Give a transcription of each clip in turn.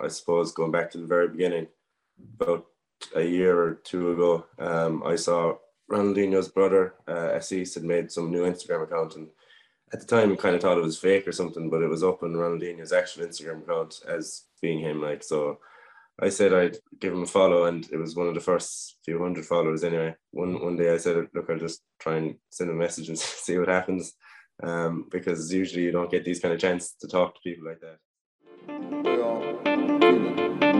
I suppose going back to the very beginning, about a year or two ago, um, I saw Ronaldinho's brother, uh, Assis, had made some new Instagram account, and at the time, kind of thought it was fake or something, but it was up on Ronaldinho's actual Instagram account as being him. Like so, I said I'd give him a follow, and it was one of the first few hundred followers. Anyway, one one day I said, "Look, I'll just try and send a message and see what happens," um, because usually you don't get these kind of chances to talk to people like that.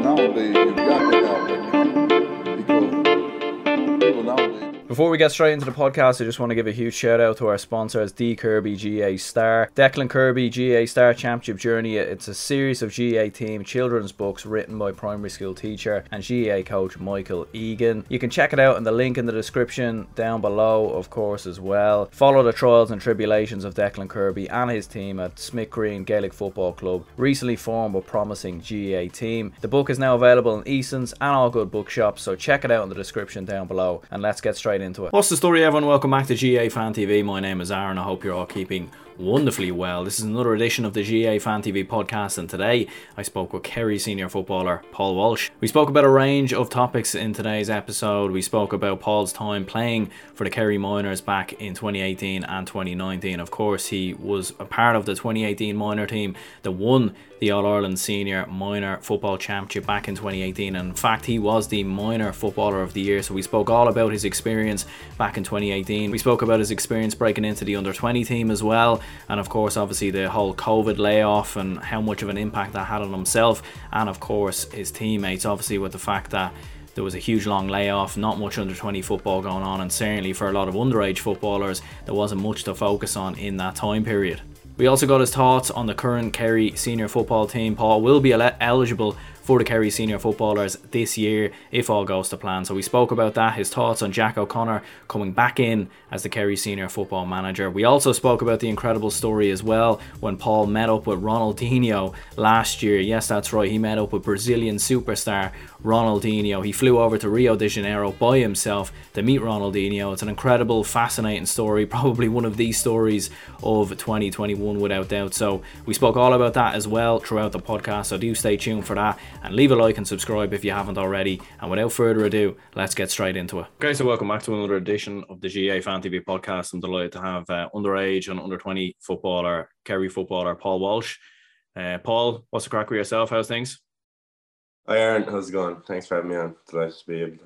Nowadays you've got that out there because people nowadays. Before we get straight into the podcast, I just want to give a huge shout out to our sponsors, D Kirby GAA Star. Declan Kirby GAA Star Championship Journey. It's a series of GAA team children's books written by primary school teacher and GAA coach Michael Egan. You can check it out in the link in the description down below, of course, as well. Follow the trials and tribulations of Declan Kirby and his team at Smith Green Gaelic Football Club, recently formed but promising GAA team. The book is now available in Eason's and all good bookshops, so check it out in the description down below and let's get straight into it. What's the story, everyone? Welcome back to GAA Fan TV. My name is Aaron. I hope you're all keeping wonderfully well. This is another edition of the GAA Fan TV podcast, and today I spoke with Kerry senior footballer Paul Walsh. We spoke about a range of topics in today's episode. We spoke about Paul's time playing for the Kerry Minors back in 2018 and 2019. Of course, he was a part of the 2018 minor team that won the All Ireland Senior Minor Football Championship back in 2018. And in fact, he was the Minor Footballer of the Year. So we spoke all about his experience back in 2018. We spoke about his experience breaking into the under 20 team as well and of course, obviously, the whole COVID layoff and how much of an impact that had on himself, and of course, his teammates. Obviously, with the fact that there was a huge long layoff, not much under 20 football going on, and certainly for a lot of underage footballers, there wasn't much to focus on in that time period. We also got his thoughts on the current Kerry senior football team. Paul will be eligible for the Kerry senior footballers this year if all goes to plan. So we spoke about that, his thoughts on Jack O'Connor coming back in as the Kerry senior football manager. We also spoke about the incredible story as well when Paul met up with Ronaldinho last year. Yes, that's right, he met up with Brazilian superstar Ronaldinho. He flew over to Rio de Janeiro by himself to meet Ronaldinho. It's an incredible, fascinating story, probably one of these stories of 2021 without doubt. So we spoke all about that as well throughout the podcast. So do stay tuned for that and leave a like and subscribe if you haven't already. And without further ado, let's get straight into it. Okay, so welcome back to another edition of the GAA Fan TV podcast. I'm delighted to have uh, underage and under 20 footballer, Kerry footballer Paul Walsh. Uh, Paul, what's the crack with yourself? How's things? Hi, Aaron. How's it going? Thanks for having me on. Delighted to be able to.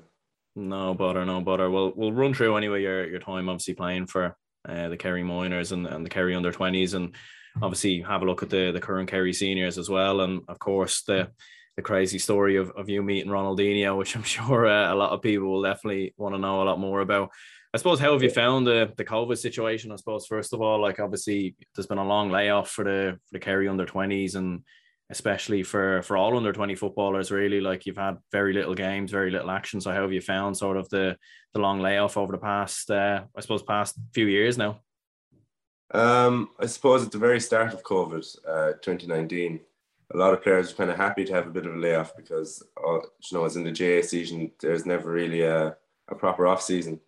No bother, no bother. Well, we'll run through anyway your, your time, obviously playing for uh, the Kerry Minors and, and the Kerry under 20s, and obviously have a look at the, the current Kerry seniors as well. And of course, the the crazy story of, of you meeting Ronaldinho, which I'm sure uh, a lot of people will definitely want to know a lot more about. I suppose how have you found the the COVID situation? I suppose first of all, like obviously there's been a long layoff for the for the Kerry under 20s and especially for for all under 20 footballers really like you've had very little games very little action so how have you found sort of the the long layoff over the past uh, i suppose past few years now um i suppose at the very start of covid uh 2019 a lot of players are kind of happy to have a bit of a layoff because, uh, you know, as in the GAA season, there's never really a, a proper off season.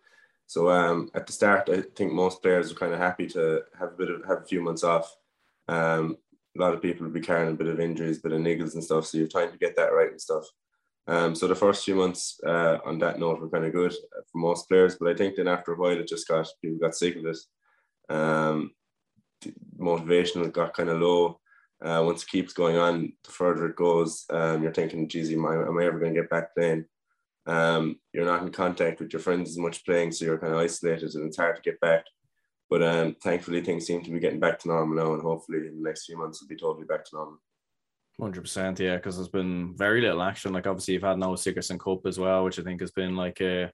So um, at the start, I think most players are kind of happy to have a bit of have a few months off. Um, a lot of people will be carrying a bit of injuries, a bit of niggles and stuff. So you're trying to get that right and stuff. Um, so the first few months uh, on that note were kind of good for most players, but I think then after a while it just got people got sick of it. Um, motivation got kind of low uh, once it keeps going on, the further it goes, um, you're thinking, geez, am I, am I ever going to get back playing? Um, you're not in contact with your friends as much playing, so you're kind of isolated and it's hard to get back. But um, thankfully, things seem to be getting back to normal now, and hopefully, in the next few months, it'll be totally back to normal. Hundred percent, yeah, because there's been very little action. Like obviously, you've had no Sigerson Cup as well, which I think has been like a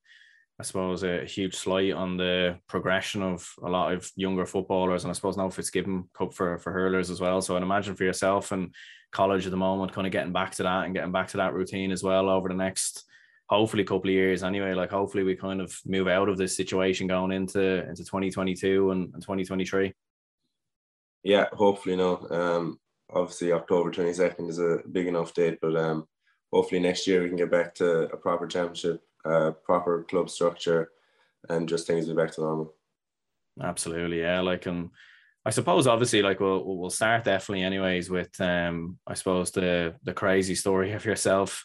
I suppose, a huge slight on the progression of a lot of younger footballers. And I suppose now Fitzgibbon Cup for, for hurlers as well. So I'd imagine for yourself and college at the moment, kind of getting back to that and getting back to that routine as well over the next hopefully couple of years anyway. Like hopefully we kind of move out of this situation going into into 2022 and, and 2023. Yeah, hopefully no. Um obviously October 22nd is a big enough date, but um hopefully next year we can get back to a proper championship uh, proper club structure, and just things be back to normal. Absolutely, yeah. Like, and I suppose obviously like we'll we'll start definitely anyways with um I suppose the the crazy story of yourself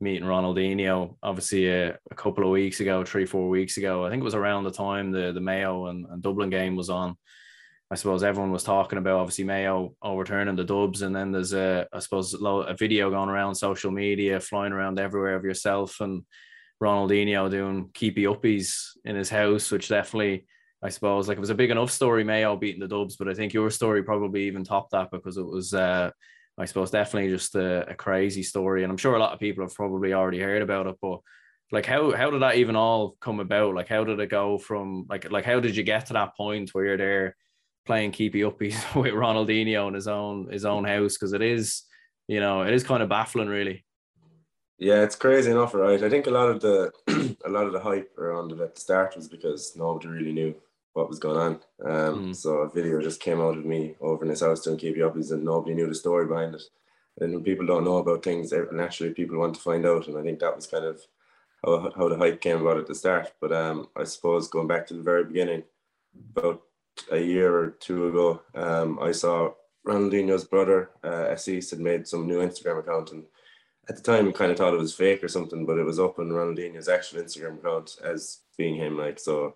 meeting Ronaldinho obviously a, uh, a couple of weeks ago three four weeks ago I think it was around the time the the Mayo and, and Dublin game was on I suppose everyone was talking about obviously Mayo overturning the dubs and then there's a I suppose a video going around social media flying around everywhere of yourself and Ronaldinho doing keepy uppies in his house which definitely I suppose like it was a big enough story, Mayo beating the Dubs, but I think your story probably even topped that because it was, uh, I suppose, definitely just a, a, crazy story, and I'm sure a lot of people have probably already heard about it. But like, how how did that even all come about? Like, how did it go from like like how did you get to that point where you're there playing keepy uppies with Ronaldinho in his own his own house? Because it is, you know, it is kind of baffling, really. Yeah, it's crazy enough, right? I think a lot of the a lot of the hype around it at the start was because nobody really knew what was going on. Um, mm. So a video just came out of me over in his house doing keep uppies and nobody knew the story behind it. And when people don't know about things, naturally people want to find out. And I think that was kind of how, how the hype came about at the start. But um, I suppose going back to the very beginning, about a year or two ago, um, I saw Ronaldinho's brother, uh, Assis, had made some new Instagram account. And at the time, I kind of thought it was fake or something, but it was up on Ronaldinho's actual Instagram account as being him. Like, so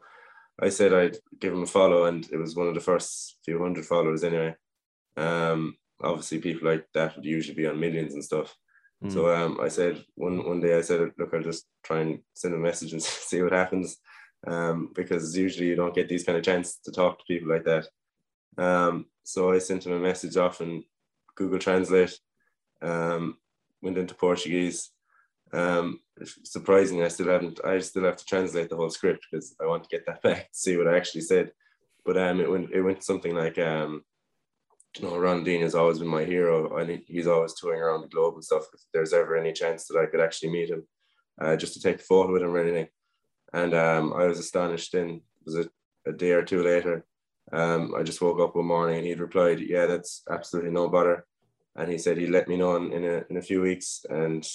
I said I'd give him a follow, and it was one of the first few hundred followers anyway. Um, obviously, people like that would usually be on millions and stuff. Mm. So um, I said one one day I said, look, I'll just try and send a message and see what happens, um, because usually you don't get these kind of chances to talk to people like that. Um, so I sent him a message off and Google Translate, um, went into Portuguese, um, surprisingly, I still haven't. I still have to translate the whole script because I want to get that back to see what I actually said. But um, it went it went something like um, you know, Ronaldinho has always been my hero. and he's always touring around the globe and stuff. If there's ever any chance that I could actually meet him, uh, just to take a photo with him or anything. And um, I was astonished. Then was it a day or two later? Um, I just woke up one morning and he'd replied, "Yeah, that's absolutely no bother." And he said he'd let me know in, in a in a few weeks. And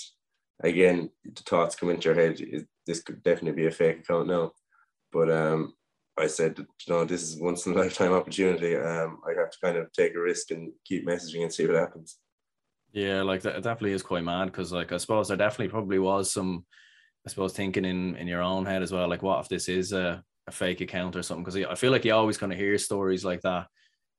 again, the thoughts come into your head. This could definitely be a fake account now, but um, I said, you know, this is once in a lifetime opportunity. Um, I have to kind of take a risk and keep messaging and see what happens. Yeah, like that definitely is quite mad because, like, I suppose there definitely probably was some, I suppose, thinking in in your own head as well. Like, what if this is a, a fake account or something? Because I feel like you always kind of hear stories like that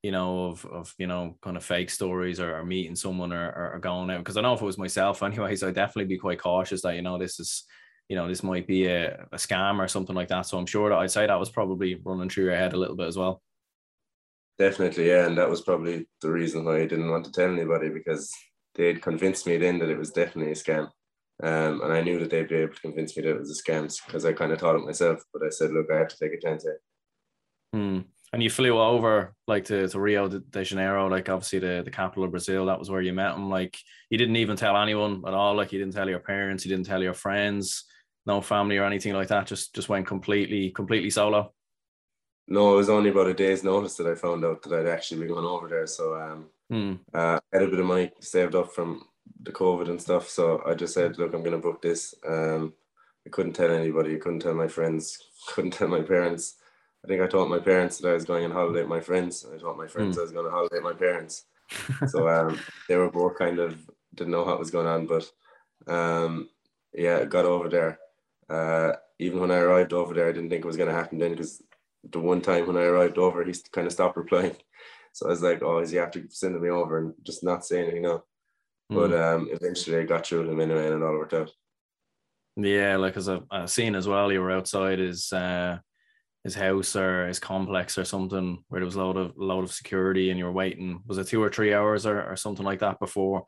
you know, of of you know, kind of fake stories or, or meeting someone or, or going out. Because I know if it was myself, anyways, I'd definitely be quite cautious that you know this is, you know, this might be a, a scam or something like that. So I'm sure that I'd say that was probably running through your head a little bit as well. Definitely, yeah, and that was probably the reason why I didn't want to tell anybody because they'd convinced me then that it was definitely a scam. Um, and I knew that they'd be able to convince me that it was a scam because I kind of thought it myself. But I said, look, I have to take a chance here. Hmm and you flew over like to, to Rio de Janeiro, like obviously the, the capital of Brazil. That was where you met him. Like you didn't even tell anyone at all. Like you didn't tell your parents, you didn't tell your friends, no family or anything like that. Just just went completely completely solo. No, it was only about a day's notice that I found out that I'd actually been going over there. So um, hmm. uh, I had a bit of money saved up from the COVID and stuff. So I just said, look, I'm going to book this. Um, I couldn't tell anybody. I couldn't tell my friends. Couldn't tell my parents. I think I told my parents that I was going on holiday with my friends. I told my friends mm. I was going on holiday with my parents. so um, they were both kind of didn't know what was going on, but um, yeah, got over there. Uh, even when I arrived over there, I didn't think it was going to happen then because the one time when I arrived over, he kind of stopped replying. So I was like, oh, is he after sending me over and just not saying anything? No. Mm. But um, eventually I got through him anyway and it all worked out. Yeah, like as I've, I've seen as well, you were outside his uh, his house or his complex or something where there was a lot of a lot of security and you were waiting was it two or three hours or, or something like that before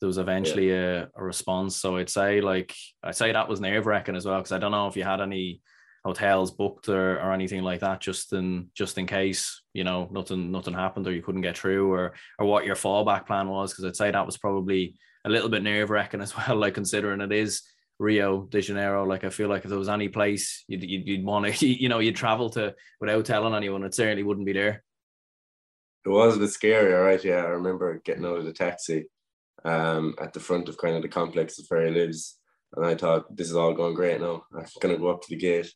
there was eventually yeah. a, a response so i'd say like i'd say that was nerve-wracking as well because i don't know if you had any hotels booked or, or anything like that just in just in case you know nothing nothing happened or you couldn't get through or or what your fallback plan was because i'd say that was probably a little bit nerve-wracking as well like considering it is Rio de Janeiro. Like I feel like if there was any place you'd you'd, you'd want to, you know, you'd travel to without telling anyone, it certainly wouldn't be there. It was a bit scary, all right. Yeah, I remember getting out of the taxi um, at the front of kind of the complex of Ferry lives, and I thought this is all going great now. I'm gonna go up to the gate,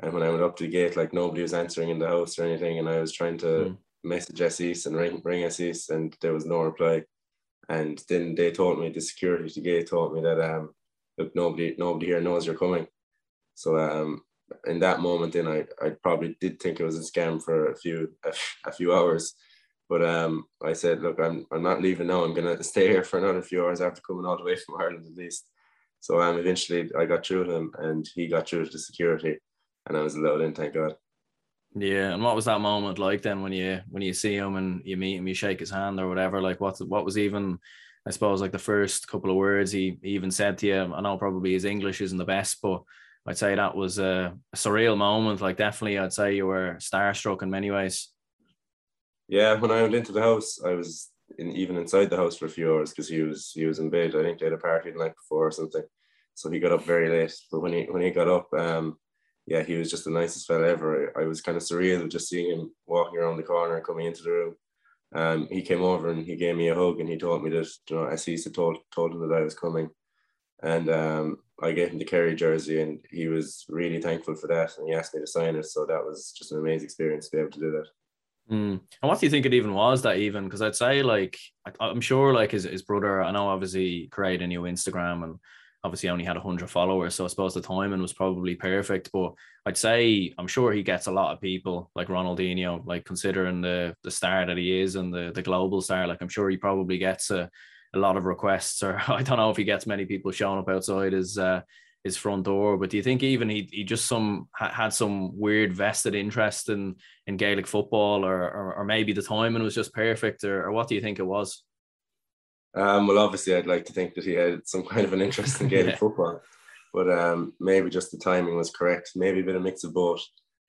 and when I went up to the gate, like nobody was answering in the house or anything, and I was trying to mm. message Assis and ring ring Assis, and there was no reply. And then they told me the security to gate told me that um look nobody nobody here knows you're coming. So um in that moment then I, I probably did think it was a scam for a few a, a few hours. But um I said, look, I'm I'm not leaving now. I'm gonna stay here for another few hours after coming all the way from Ireland at least. So um eventually I got through him and he got through to the security and I was allowed in, thank God. Yeah, and what was that moment like then when you when you see him and you meet him, you shake his hand or whatever? Like what what was even I suppose like the first couple of words he, even said to you. I know probably his English isn't the best, but I'd say that was a, a surreal moment. Like definitely, I'd say you were starstruck in many ways. Yeah, when I went into the house, I was in, even inside the house for a few hours because he was he was in bed. I think they had a party the night before or something, so he got up very late. But when he when he got up, um, yeah, he was just the nicest fella ever. I, I was kind of surreal just seeing him walking around the corner, coming into the room. Um, he came over and he gave me a hug and he told me that, you know, as he told, told him that I was coming. And um, I gave him the Kerry jersey and he was really thankful for that. And he asked me to sign it. So that was just an amazing experience to be able to do that. Mm. And what do you think it even was that even? Because I'd say like I'm sure like his, his brother, I know obviously created a new Instagram and obviously only had 100 followers so i suppose the timing was probably perfect but i'd say i'm sure he gets a lot of people like ronaldinho like considering the the star that he is and the the global star like i'm sure he probably gets a, a lot of requests or i don't know if he gets many people showing up outside his uh his front door but do you think even he, he just some had some weird vested interest in in gaelic football or or, or maybe the timing was just perfect or, or what do you think it was um, well, obviously, I'd like to think that he had some kind of an interest in Gaelic yeah. football, but um, maybe just the timing was correct. Maybe a bit of mix of both.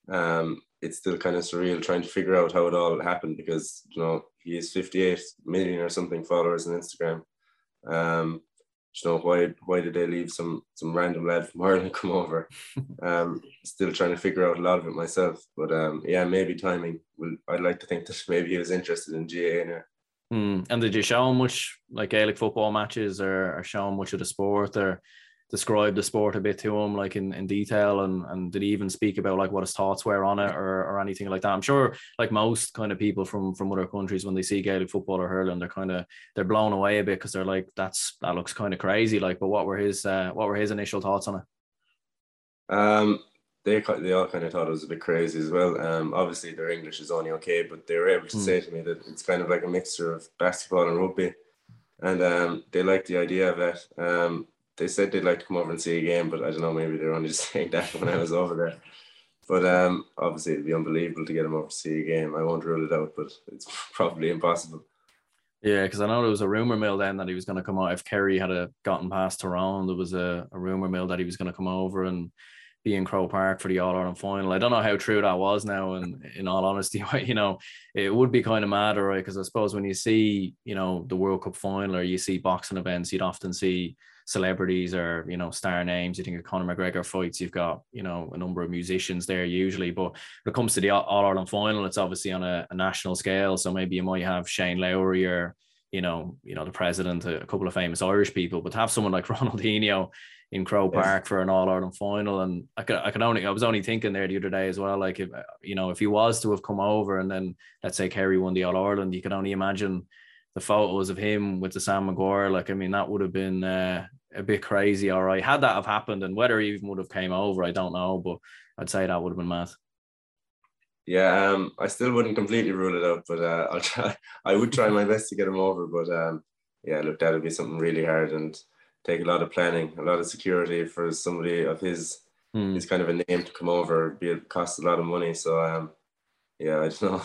Um, it's still kind of surreal trying to figure out how it all happened because you know he has 58 million or something followers on Instagram. Um, you know why why did they leave some some random lad from Ireland come over? Um, still trying to figure out a lot of it myself, but um, yeah, maybe timing. Will I'd like to think that maybe he was interested in now. Mm. And did you show him much like Gaelic football matches or, or show him much of the sport or describe the sport a bit to him like in, in detail and, and did he even speak about like what his thoughts were on it or, or anything like that? I'm sure like most kind of people from from other countries when they see Gaelic football or hurling they're kind of they're blown away a bit because they're like that's that looks kind of crazy like but what were his uh, what were his initial thoughts on it? Um they they all kind of thought it was a bit crazy as well. Um, obviously their English is only okay, but they were able to mm. say to me that it's kind of like a mixture of basketball and rugby, and um, they liked the idea of it. Um, they said they'd like to come over and see a game, but I don't know, maybe they're only just saying that when I was over there. But um, obviously it'd be unbelievable to get them over to see a game. I won't rule it out, but it's probably impossible. Yeah, because I know there was a rumor mill then that he was going to come out if Kerry had a, gotten past Tyrone. There was a, a rumor mill that he was going to come over and be in Croke Park for the All Ireland final. I don't know how true that was now, and in all honesty, you know, it would be kind of mad, right? Because I suppose when you see, you know, the World Cup final or you see boxing events, you'd often see celebrities or you know star names. You think of Conor McGregor fights, you've got you know a number of musicians there usually. But when it comes to the All Ireland final, it's obviously on a, a national scale. So maybe you might have Shane Lowry or you know, you know, the president, a couple of famous Irish people, but to have someone like Ronaldinho in Croke yes. Park for an All Ireland final. And I could, I could only, I was only thinking there the other day as well, like if, you know, if he was to have come over and then let's say Kerry won the All Ireland, you could only imagine the photos of him with the Sam Maguire. Like, I mean, that would have been uh, a bit crazy. All right. Had that have happened and whether he even would have came over, I don't know, but I'd say that would have been mad. Yeah, um, I still wouldn't completely rule it out, but uh, I'll try. I would try my best to get him over, but um, yeah, look, that would be something really hard, and take a lot of planning, a lot of security for somebody of his mm. his kind of a name to come over. Be it costs a lot of money. So um, yeah, I don't know.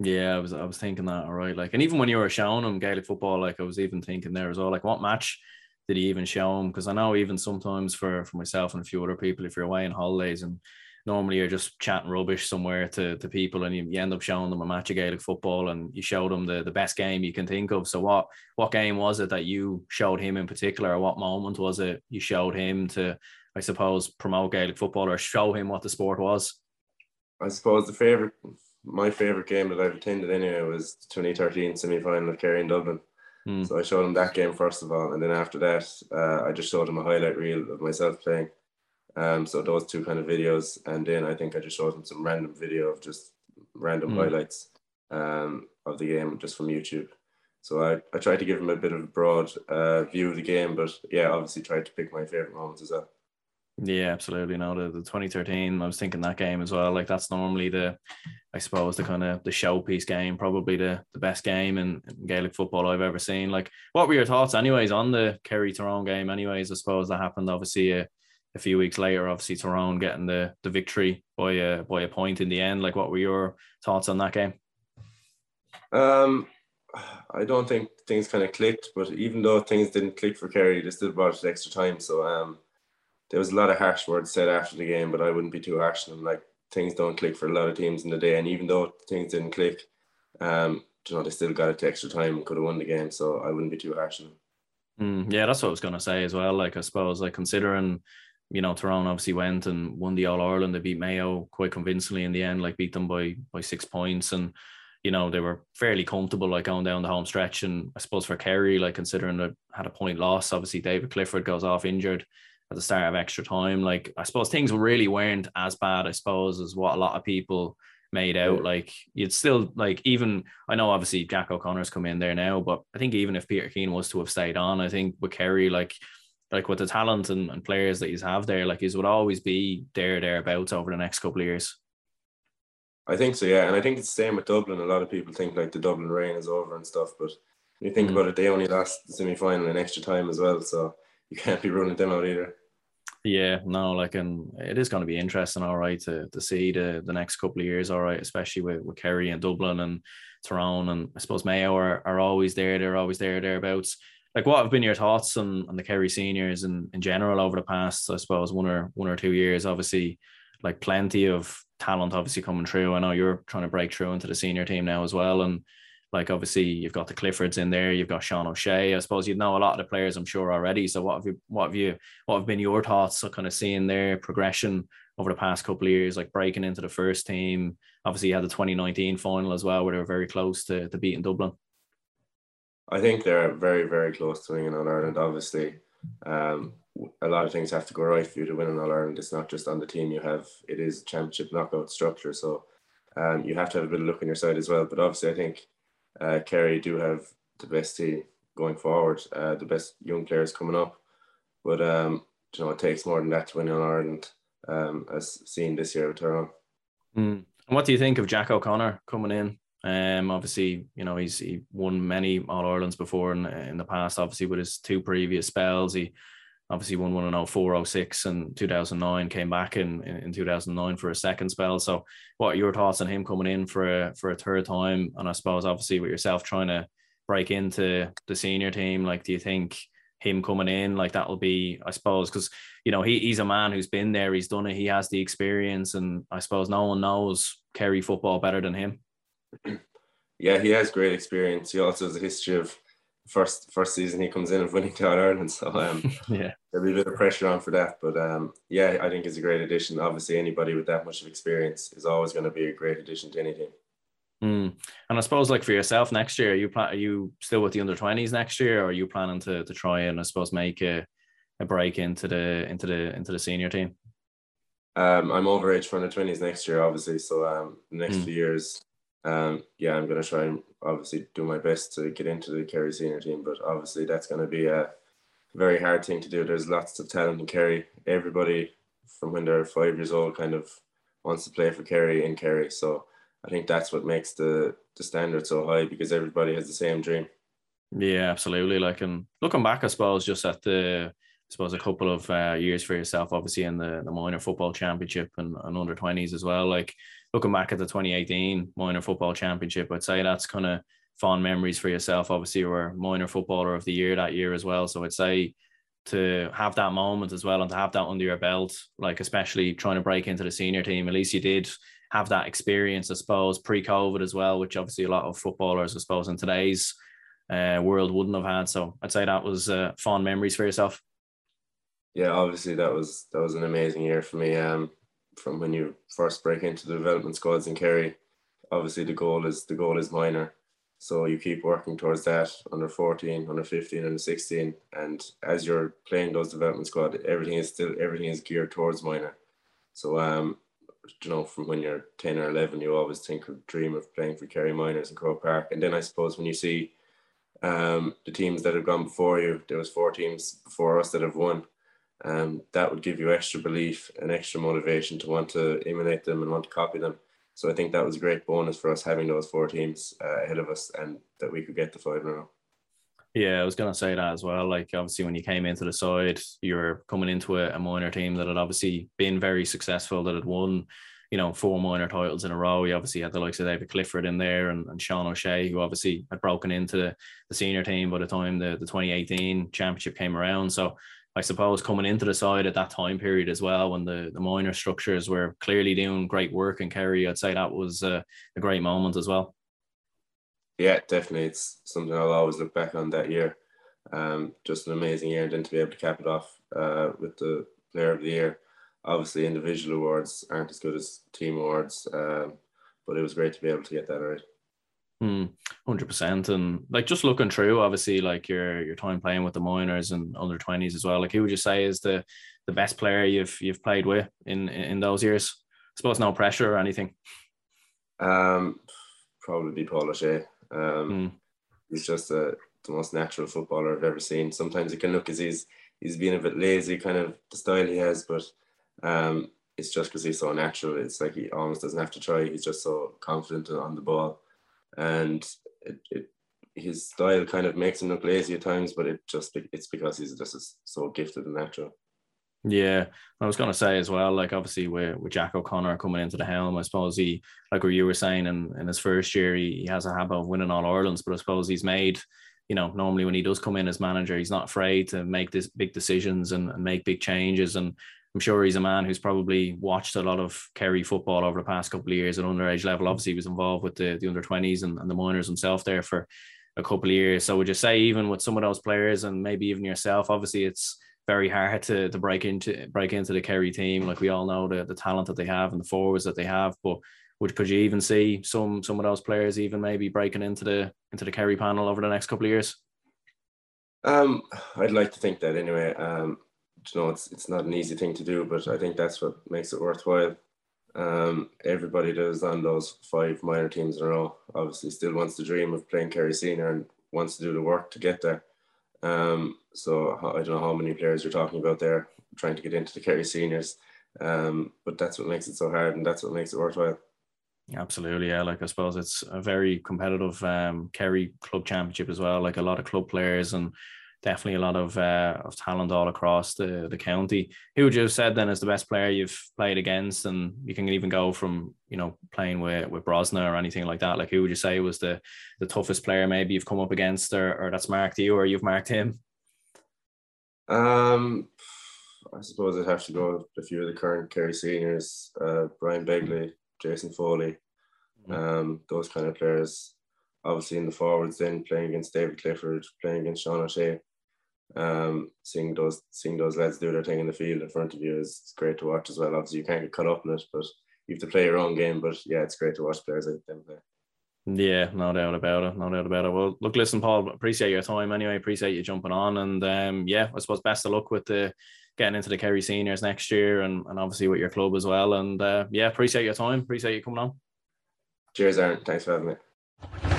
Yeah, I was I was thinking that all right. Like, and even when you were showing him Gaelic football, like I was even thinking there as well. Like, what match did he even show him? Because I know even sometimes for for myself and a few other people, if you're away on holidays and normally you're just chatting rubbish somewhere to, to people and you, you end up showing them a match of Gaelic football and you show them the, the best game you can think of. So what what game was it that you showed him in particular or what moment was it you showed him to I suppose promote Gaelic football or show him what the sport was? I suppose the favorite my favorite game that I've attended anyway was 2013 semi-final of Kerry in Dublin. Hmm. So I showed him that game first of all, and then after that, uh, I just showed him a highlight reel of myself playing. Um, so those two kind of videos, and then I think I just showed him some random video of just random mm. highlights. um, of the game just from YouTube. So I, I tried to give him a bit of a broad uh, view of the game, but yeah, obviously tried to pick my favorite moments as well. Yeah, absolutely. No, the, the 2013, I was thinking that game as well. Like that's normally the, I suppose the kind of the showpiece game, probably the, the best game in, in Gaelic football I've ever seen. Like, what were your thoughts, anyways, on the Kerry Tyrone game? Anyways, I suppose that happened obviously a, a few weeks later. Obviously, Tyrone getting the the victory by a by a point in the end. Like, what were your thoughts on that game? Um, I don't think things kind of clicked, but even though things didn't click for Kerry, they still brought it extra time. So um there was a lot of harsh words said after the game, but I wouldn't be too harsh on them. Like things don't click for a lot of teams in the day, and even though things didn't click, um, you know they still got it to extra time and could have won the game. So I wouldn't be too harsh on them. Mm, yeah, that's what I was gonna say as well. Like I suppose, like considering, you know, Tyrone obviously went and won the All Ireland. They beat Mayo quite convincingly in the end. Like beat them by by six points, and you know they were fairly comfortable like going down the home stretch. And I suppose for Kerry, like considering they had a point loss, obviously David Clifford goes off injured at the start of extra time. Like I suppose things really weren't as bad, I suppose, as what a lot of people made out. Like you'd still like even I know obviously Jack O'Connor's come in there now, but I think even if Peter Keane was to have stayed on, I think with Kerry, like like with the talent and, and players that he's have there, like he would always be there thereabouts over the next couple of years. I think so, yeah. And I think it's the same with Dublin. A lot of people think like the Dublin reign is over and stuff, but when you think mm. about it, they only lost the semi final in extra time as well. So you can't be running them out either. Yeah, no, like, and it is going to be interesting, all right, to, to see the, the next couple of years, all right, especially with, with Kerry and Dublin and Tyrone. And I suppose Mayo are, are always there, they're always there, thereabouts. Like, what have been your thoughts on, on the Kerry seniors and in general over the past, I suppose, one or one or two years? Obviously, like, plenty of talent obviously coming through. I know you're trying to break through into the senior team now as well. And like obviously you've got the Cliffords in there, you've got Sean O'Shea. I suppose you know a lot of the players, I'm sure already. So what have you, what have you, what have been your thoughts of kind of seeing their progression over the past couple of years, like breaking into the first team? Obviously, you had the 2019 final as well, where they were very close to, to beating Dublin. I think they're very, very close to winning on Ireland. Obviously, um, a lot of things have to go right for you to win in All Ireland. It's not just on the team you have; it is championship knockout structure. So um, you have to have a bit of luck on your side as well. But obviously, I think uh, Kerry do have the best team going forward, uh, the best young players coming up. But um, you know, it takes more than that to win in Ireland, um, as seen this year with Tyrone. Mm. And what do you think of Jack O'Connor coming in? Um, obviously, you know he's he won many All Irelands before in, in the past. Obviously, with his two previous spells, he obviously won one in 04, 06 and 2009, came back in, in, in 2009 for a second spell. So what are your thoughts on him coming in for a, for a third time? And I suppose obviously with yourself trying to break into the senior team, like, do you think him coming in, like that will be, I suppose, because, you know, he, he's a man who's been there, he's done it, he has the experience. And I suppose no one knows Kerry football better than him. Yeah, he has great experience. He also has a history of first first season he comes in and winning All Ireland. So um, yeah, there'll be a bit of pressure on for that. But um, yeah, I think it's a great addition. Obviously, anybody with that much of experience is always going to be a great addition to any team. Mm. And I suppose, like for yourself next year, are you plan- are you still with the under twenties next year, or are you planning to to try and I suppose make a, a break into the into the into the senior team? Um, I'm over age for under twenties next year, obviously. So um, the next mm. few years, um, yeah, I'm going to try and obviously do my best to get into the Kerry senior team, but obviously that's going to be a very hard thing to do. There's lots of talent in Kerry. Everybody from when they're five years old kind of wants to play for Kerry in Kerry. So I think that's what makes the the standard so high because everybody has the same dream. Yeah, absolutely. Like, and looking back, I suppose just at the, I suppose a couple of uh, years for yourself, obviously in the, the minor football championship and, and under twenties as well. Like, looking back at the 2018 minor football championship, I'd say that's kind of fond memories for yourself. Obviously, you were minor footballer of the year that year as well. So I'd say to have that moment as well and to have that under your belt, like especially trying to break into the senior team, at least you did have that experience, I suppose, pre-COVID as well, which obviously a lot of footballers, I suppose, in today's uh, world wouldn't have had. So I'd say that was uh, fond memories for yourself. Yeah, obviously that was that was an amazing year for me. Um, from when you first break into the development squads in Kerry. Obviously, the goal is the goal is minor, so you keep working towards that under 14, under 15, under 16, and as you're playing those development squad, everything is still everything is geared towards minor. So um, you know, from when you're 10 or 11, you always think of dream of playing for Kerry Minors and Croke Park. And then I suppose when you see um, the teams that have gone before you, there was four teams before us that have won. Um, that would give you extra belief and extra motivation to want to emulate them and want to copy them. So I think that was a great bonus for us having those four teams uh, ahead of us and that we could get the five in a row. Yeah, I was going to say that as well. Like, obviously, when you came into the side, you're coming into a, a minor team that had obviously been very successful, that had won, you know, four minor titles in a row. You obviously had the likes of David Clifford in there and, and Sean O'Shea, who obviously had broken into the, the senior team by the time the, the 2018 championship came around. So, I suppose coming into the side at that time period as well, when the, the minor structures were clearly doing great work in Kerry, I'd say that was a, a great moment as well yeah, definitely. It's something I'll always look back on that year. Um, just an amazing year, and then to be able to cap it off uh, with the Player of the Year. Obviously, individual awards aren't as good as team awards, um, but it was great to be able to get that right. Hmm, hundred percent, and like just looking through, obviously, like your your time playing with the minors and under twenties as well. Like, who would you say is the the best player you've you've played with in in those years? I suppose no pressure or anything. Um, probably be Paul O'Shea. Um, mm. He's just a, the most natural footballer I've ever seen. Sometimes it can look as he's he's being a bit lazy, kind of the style he has, but um, it's just because he's so natural. It's like he almost doesn't have to try. He's just so confident on the ball, and it, it his style kind of makes him look lazy at times, but it just it's because he's just so gifted and natural. Yeah, I was going to say as well, like obviously with, with Jack O'Connor coming into the helm, I suppose he, like what you were saying, in, in his first year, he, he has a habit of winning all Irelands, but I suppose he's made, you know, normally when he does come in as manager, he's not afraid to make this big decisions and, and make big changes. And I'm sure he's a man who's probably watched a lot of Kerry football over the past couple of years at underage level. Obviously, he was involved with the, the under 20s and, and the minors himself there for a couple of years. So would you say even with some of those players and maybe even yourself, obviously it's very hard to to break into break into the Kerry team. Like we all know the the talent that they have and the forwards that they have, but would could you even see some some of those players even maybe breaking into the into the Kerry panel over the next couple of years? Um, I'd like to think that anyway. Um, you know, it's it's not an easy thing to do, but I think that's what makes it worthwhile. Um, everybody that is on those five minor teams in a row obviously still wants to dream of playing Kerry senior and wants to do the work to get there. Um, so I don't know how many players you're talking about there trying to get into the Kerry seniors. Um, but that's what makes it so hard and that's what makes it worthwhile. Absolutely, yeah. Like I suppose it's a very competitive um, Kerry club championship as well. Like a lot of club players and definitely a lot of uh, of talent all across the, the county. Who would you have said then is the best player you've played against? And you can even go from, you know, playing with, with Brosna or anything like that. Like who would you say was the, the toughest player maybe you've come up against or, or that's marked you or you've marked him? Um I suppose I'd have to go with a few of the current Kerry seniors, uh, Brian Begley, Jason Foley, mm-hmm. um, those kind of players. Obviously in the forwards then playing against David Clifford, playing against Sean O'Shea um, seeing those seeing those lads do their thing in the field in front of you is great to watch as well. Obviously, you can't get caught up in it, but you have to play your own game. But yeah, it's great to watch players like them play. Yeah, no doubt about it. No doubt about it. Well, look, listen, Paul, appreciate your time anyway. Appreciate you jumping on. And um, yeah, I suppose best of luck with the getting into the Kerry seniors next year and, and obviously with your club as well. And uh, yeah, appreciate your time. Appreciate you coming on. Cheers, Aaron. Thanks for having me.